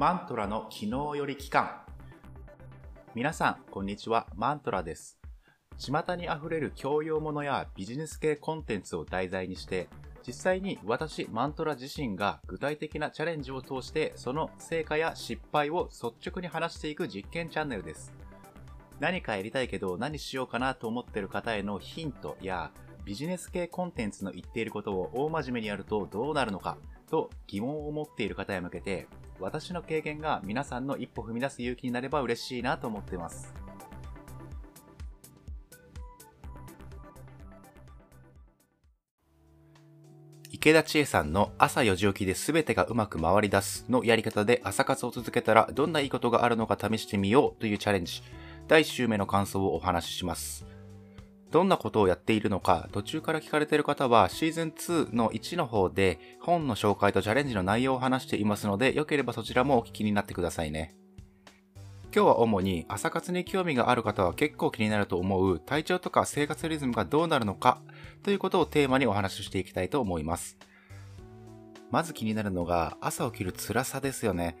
マントラの昨日より期間。皆さんこんにちは。マントラです。巷にあふれる教養ものやビジネス系コンテンツを題材にして実際に私マントラ自身が具体的なチャレンジを通してその成果や失敗を率直に話していく実験チャンネルです。何かやりたいけど何しようかなと思ってる方へのヒントやビジネス系コンテンツの言っていることを大真面目にやるとどうなるのかと疑問を持っている方へ向けて私の経験が皆さんの一歩踏み出す勇気になれば嬉しいなと思っています池田千恵さんの朝4時起きで全てがうまく回り出すのやり方で朝活を続けたらどんないいことがあるのか試してみようというチャレンジ第1週目の感想をお話しします。どんなことをやっているのか、途中から聞かれている方は、シーズン2の1の方で、本の紹介とチャレンジの内容を話していますので、よければそちらもお聞きになってくださいね。今日は主に朝活に興味がある方は結構気になると思う体調とか生活リズムがどうなるのかということをテーマにお話ししていきたいと思います。まず気になるのが朝起きる辛さですよね。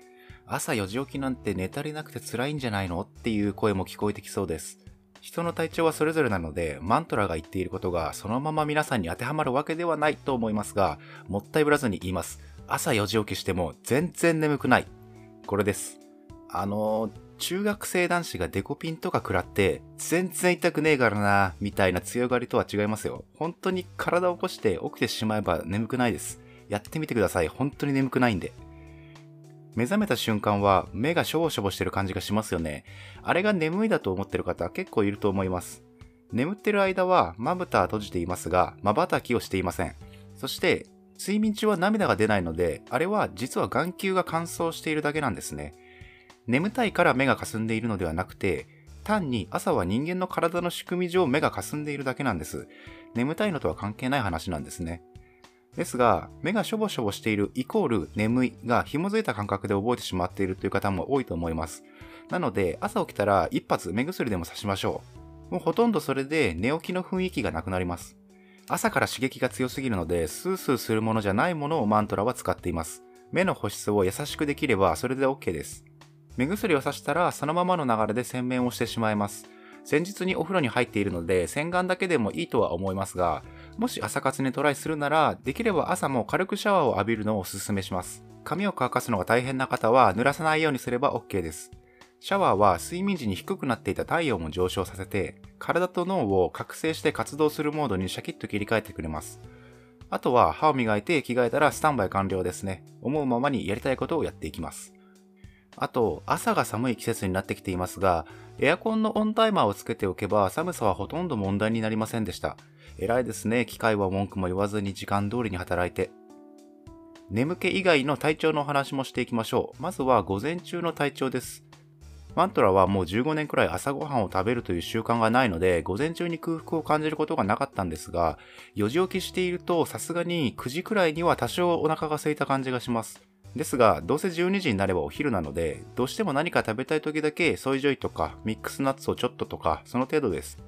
朝4時起きなんて寝足りなくて辛いんじゃないの？っていう声も聞こえてきそうです。人の体調はそれぞれなので、マントラが言っていることがそのまま皆さんに当てはまるわけではないと思いますが、もったいぶらずに言います。朝4時起きしても全然眠くない。これです。あの、中学生男子がデコピンとか食らって、全然痛くねえからな、みたいな強がりとは違いますよ。本当に体を起こして起きてしまえば眠くないです。やってみてください。本当に眠くないんで。目覚めた瞬間は目がしょぼしょぼしてる感じがしますよね。あれが眠いだと思ってる方結構いると思います。眠ってる間はまぶたは閉じていますが、瞬きをしていません。そして、睡眠中は涙が出ないので、あれは実は眼球が乾燥しているだけなんですね。眠たいから目が霞んでいるのではなくて、単に朝は人間の体の仕組み上目が霞んでいるだけなんです。眠たいのとは関係ない話なんですね。ですが、目がしょぼしょぼしているイコール眠いが紐づいた感覚で覚えてしまっているという方も多いと思います。なので、朝起きたら一発目薬でも刺しましょう。もうほとんどそれで寝起きの雰囲気がなくなります。朝から刺激が強すぎるので、スースーするものじゃないものをマントラは使っています。目の保湿を優しくできればそれで OK です。目薬を刺したらそのままの流れで洗面をしてしまいます。前日にお風呂に入っているので洗顔だけでもいいとは思いますが、もし朝活にトライするなら、できれば朝も軽くシャワーを浴びるのをお勧めします。髪を乾かすのが大変な方は濡らさないようにすれば OK です。シャワーは睡眠時に低くなっていた体温を上昇させて、体と脳を覚醒して活動するモードにシャキッと切り替えてくれます。あとは歯を磨いて着替えたらスタンバイ完了ですね。思うままにやりたいことをやっていきます。あと、朝が寒い季節になってきていますが、エアコンのオンタイマーをつけておけば寒さはほとんど問題になりませんでした。偉いですね。機械は文句も言わずに時間通りに働いて。眠気以外の体調のお話もしていきましょう。まずは午前中の体調です。マントラはもう15年くらい朝ごはんを食べるという習慣がないので、午前中に空腹を感じることがなかったんですが、4時起きしているとさすがに9時くらいには多少お腹が空いた感じがします。ですが、どうせ12時になればお昼なので、どうしても何か食べたい時だけソイジョイとかミックスナッツをちょっととか、その程度です。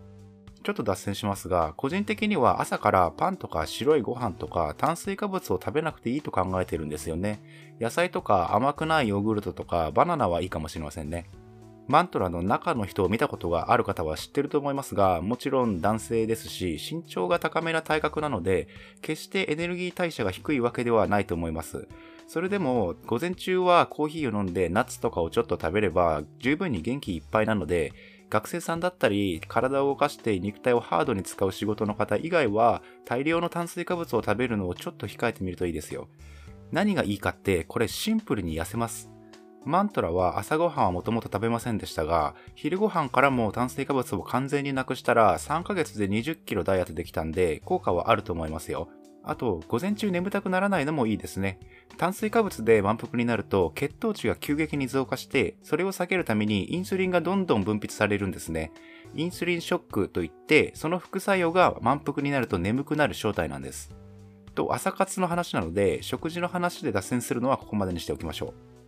ちょっと脱線しますが、個人的には朝からパンとか白いご飯とか炭水化物を食べなくていいと考えてるんですよね。野菜とか甘くないヨーグルトとかバナナはいいかもしれませんね。マントラの中の人を見たことがある方は知ってると思いますが、もちろん男性ですし、身長が高めな体格なので、決してエネルギー代謝が低いわけではないと思います。それでも、午前中はコーヒーを飲んでナッツとかをちょっと食べれば、十分に元気いっぱいなので、学生さんだったり、体を動かして肉体をハードに使う仕事の方以外は、大量の炭水化物を食べるのをちょっと控えてみるといいですよ。何がいいかって、これシンプルに痩せます。マントラは朝ごはんはもともと食べませんでしたが、昼ご飯からも炭水化物を完全になくしたら3ヶ月で20キロダイエットできたんで、効果はあると思いますよ。あと、午前中眠たくならないのもいいですね。炭水化物で満腹になると血糖値が急激に増加して、それを避けるためにインスリンがどんどん分泌されるんですね。インスリンショックといって、その副作用が満腹になると眠くなる正体なんです。と、朝活の話なので、食事の話で脱線するのはここまでにしておきましょう。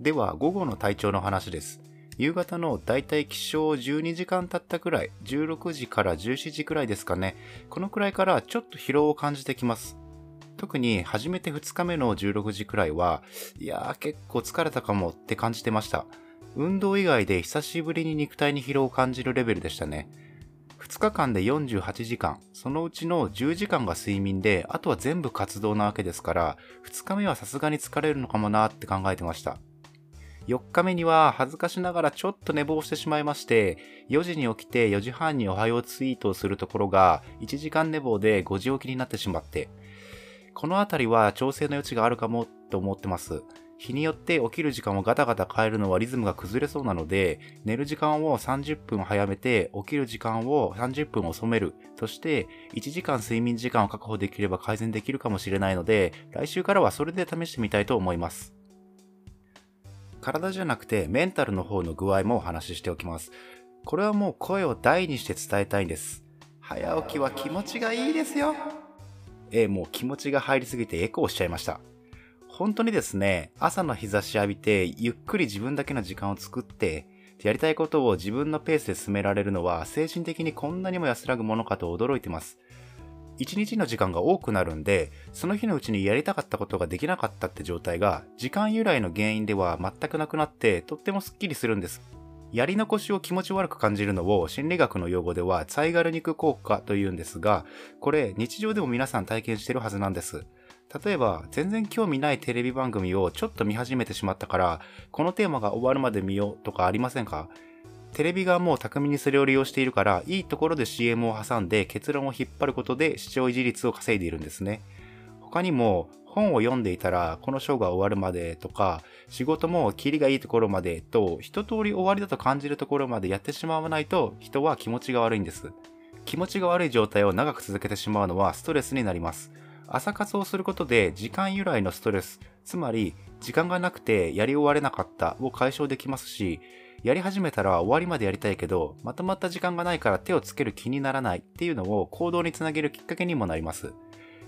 では、午後の体調の話です。夕方のだいたい起床12時間経ったくらい、16時から17時くらいですかね。このくらいからちょっと疲労を感じてきます。特に初めて2日目の16時くらいは、いやー結構疲れたかもって感じてました。運動以外で久しぶりに肉体に疲労を感じるレベルでしたね。2日間で48時間、そのうちの10時間が睡眠で、あとは全部活動なわけですから、2日目はさすがに疲れるのかもなーって考えてました。4日目には恥ずかしながらちょっと寝坊してしまいまして、4時に起きて4時半におはようツイートをするところが、1時間寝坊で5時起きになってしまって、このあたりは調整の余地があるかもと思ってます。日によって起きる時間をガタガタ変えるのはリズムが崩れそうなので、寝る時間を30分早めて、起きる時間を30分遅める。そして、1時間睡眠時間を確保できれば改善できるかもしれないので、来週からはそれで試してみたいと思います。体じゃなくてメンタルの方の具合もお話ししておきます。これはもう声を大にして伝えたいんです。早起きは気持ちがいいですよ。えー、もう気持ちが入りすぎてエコーしちゃいました。本当にですね、朝の日差し浴びて、ゆっくり自分だけの時間を作って、やりたいことを自分のペースで進められるのは、精神的にこんなにも安らぐものかと驚いてます。一日の時間が多くなるんで、その日のうちにやりたかったことができなかったって状態が、時間由来の原因では全くなくなって、とってもスッキリするんです。やり残しを気持ち悪く感じるのを心理学の用語ではツァイガルニク効果というんですが、これ日常でも皆さん体験してるはずなんです。例えば、全然興味ないテレビ番組をちょっと見始めてしまったから、このテーマが終わるまで見ようとかありませんか？テレビ側も巧みにそれを利用しているから、いいところで CM を挟んで結論を引っ張ることで視聴維持率を稼いでいるんですね。他にも、本を読んでいたら、この章が終わるまでとか、仕事もキリがいいところまでと、一通り終わりだと感じるところまでやってしまわないと、人は気持ちが悪いんです。気持ちが悪い状態を長く続けてしまうのはストレスになります。朝活をすることで時間由来のストレス、つまり時間がなくてやり終われなかったを解消できますし、やり始めたら終わりまでやりたいけど、まとまった時間がないから手をつける気にならないっていうのを行動につなげるきっかけにもなります。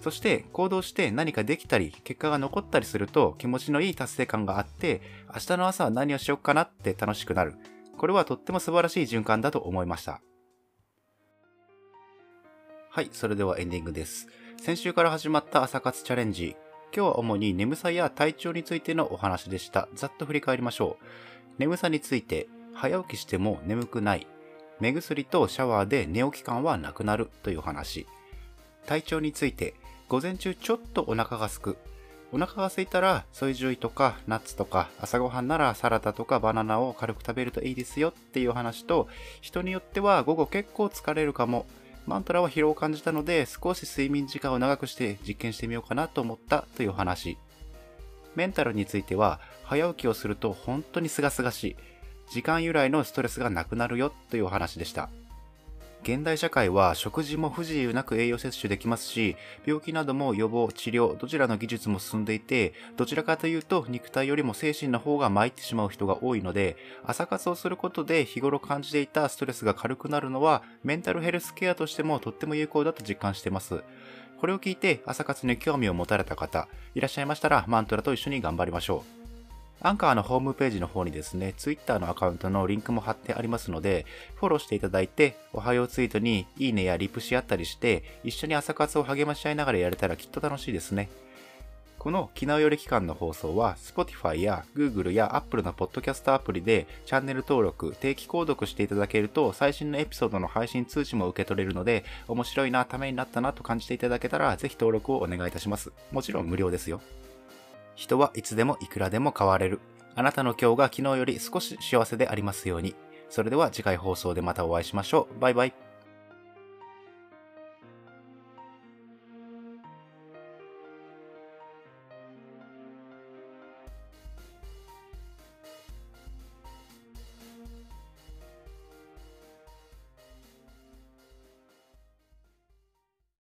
そして行動して何かできたり、結果が残ったりすると気持ちのいい達成感があって、明日の朝は何をしようかなって楽しくなる。これはとっても素晴らしい循環だと思いました。はい、それではエンディングです。先週から始まった朝活チャレンジ。今日は主に眠さや体調についてのお話でした。ざっと振り返りましょう。眠さについて、早起きしても眠くない。目薬とシャワーで寝起き感はなくなるという話。体調について、午前中ちょっとお腹が空く。お腹が空いたら、ソイジュイとかナッツとか、朝ごはんならサラダとかバナナを軽く食べるといいですよっていう話と、人によっては午後結構疲れるかも。マントラは疲労を感じたので少し睡眠時間を長くして実験してみようかなと思ったという話。メンタルについては早起きをすると本当にすがすがしい。時間由来のストレスがなくなるよというお話でした。現代社会は食事も不自由なく栄養摂取できますし、病気なども予防、治療、どちらの技術も進んでいて、どちらかというと肉体よりも精神の方が参ってしまう人が多いので、朝活をすることで日頃感じていたストレスが軽くなるのは、メンタルヘルスケアとしてもとっても有効だと実感しています。これを聞いて朝活に興味を持たれた方、いらっしゃいましたらマントラと一緒に頑張りましょう。アンカーのホームページの方にですね、Twitter のアカウントのリンクも貼ってありますので、フォローしていただいて、おはようツイートにいいねやリプし合ったりして、一緒に朝活を励まし合いながらやれたらきっと楽しいですね。この昨日より期間の放送は Spotify や Google や Apple のポッドキャストアプリでチャンネル登録、定期購読していただけると最新のエピソードの配信通知も受け取れるので面白いな、ためになったなと感じていただけたらぜひ登録をお願いいたします。もちろん無料ですよ。人はいつでもいくらでも変われる。あなたの今日が昨日より少し幸せでありますように。それでは次回放送でまたお会いしましょう。バイバイ。